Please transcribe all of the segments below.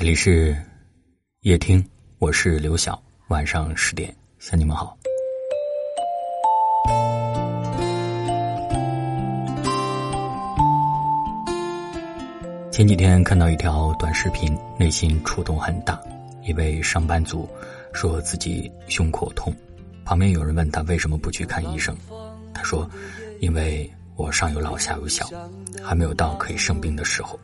这里是夜听，我是刘晓。晚上十点向你们好。前几天看到一条短视频，内心触动很大。一位上班族说自己胸口痛，旁边有人问他为什么不去看医生，他说：“因为我上有老下有小，还没有到可以生病的时候。”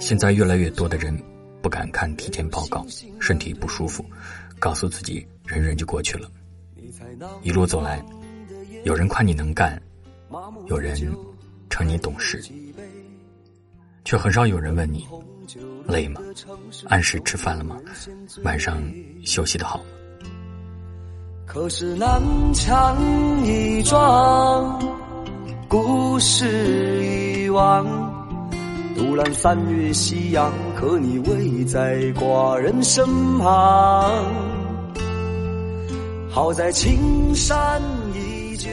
现在越来越多的人不敢看体检报告，身体不舒服，告诉自己忍忍就过去了。一路走来，有人夸你能干，有人称你懂事，却很少有人问你累吗？按时吃饭了吗？晚上休息的好吗？可是南墙一撞，故事已忘。独揽三月夕阳，可你未在寡人身旁。好在青山依旧。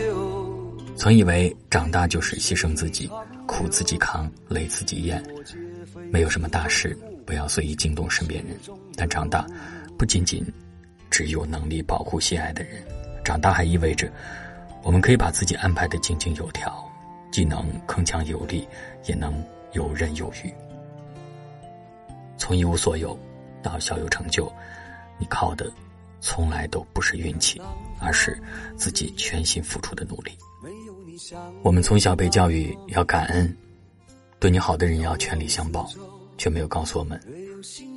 曾以为长大就是牺牲自己，苦自己扛，累自己咽，没有什么大事，不要随意惊动身边人。但长大，不仅仅只有能力保护心爱的人，长大还意味着，我们可以把自己安排的井井有条，既能铿锵有力，也能。游刃有余，从一无所有到小有成就，你靠的从来都不是运气，而是自己全心付出的努力。我们从小被教育要感恩，对你好的人要全力相报，却没有告诉我们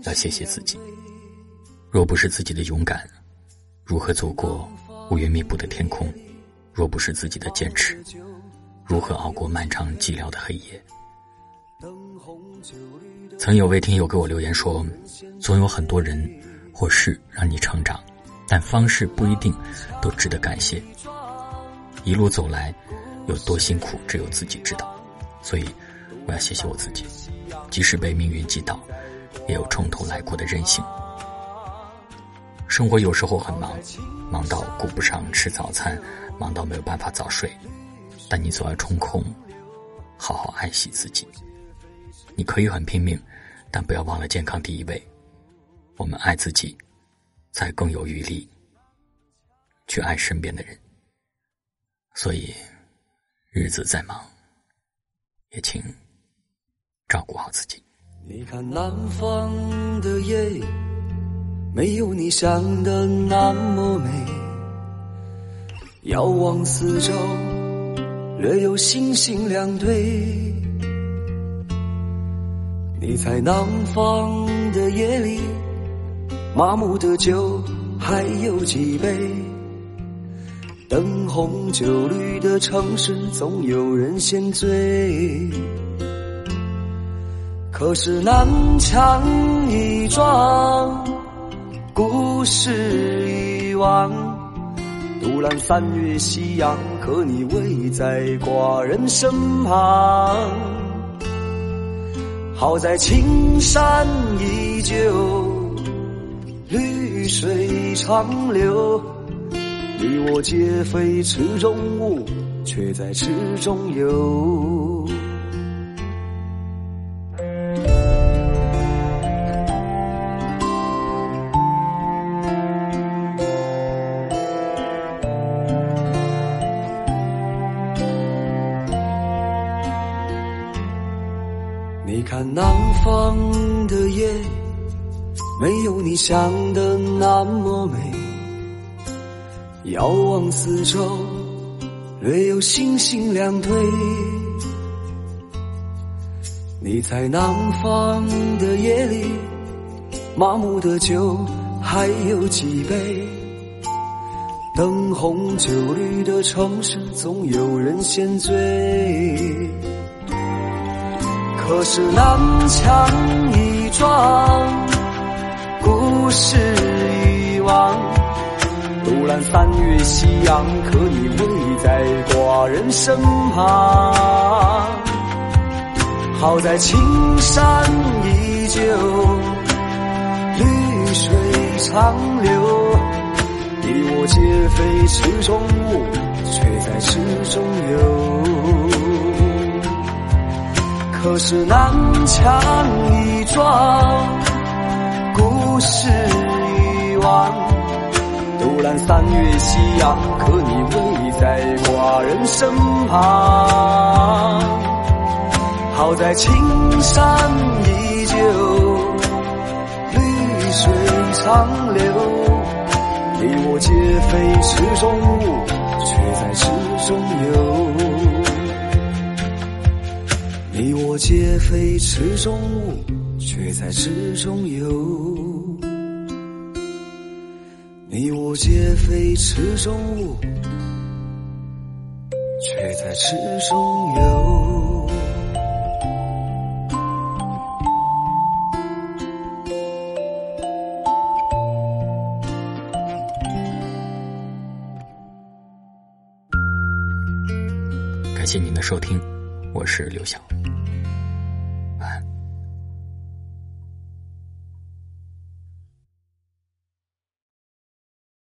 要谢谢自己。若不是自己的勇敢，如何走过乌云密布的天空？若不是自己的坚持，如何熬过漫长寂寥的黑夜？曾有位听友给我留言说：“总有很多人或事让你成长，但方式不一定都值得感谢。一路走来，有多辛苦，只有自己知道。所以，我要谢谢我自己，即使被命运击倒，也有从头来过的韧性。生活有时候很忙，忙到顾不上吃早餐，忙到没有办法早睡，但你总要抽空，好好爱惜自己。”你可以很拼命，但不要忘了健康第一位。我们爱自己，才更有余力去爱身边的人。所以，日子再忙，也请照顾好自己。你看南方的夜，没有你想的那么美。遥望四周，略有星星两对。你在南方的夜里，麻木的酒还有几杯？灯红酒绿的城市，总有人先醉。可是南墙一撞，故事已忘。独揽三月夕阳，可你未在寡人身旁。好在青山依旧，绿水长流。你我皆非池中物，却在池中游。南方的夜，没有你想的那么美。遥望四周，略有星星两对。你在南方的夜里，麻木的酒还有几杯？灯红酒绿的城市，总有人先醉。可是南墙一撞，故事已忘。独揽三月夕阳，可你未在寡人身旁。好在青山依旧，绿水长流。你我皆非池中物，却在池中游。可是南墙一撞，故事已忘。独揽三月夕阳，可你未在寡人身旁。好在青山依旧，绿水长流。你我皆非池中物，却在池中游。我皆非池中物，却在池中游。你我皆非池中物，却在池中游。感谢您的收听，我是刘晓。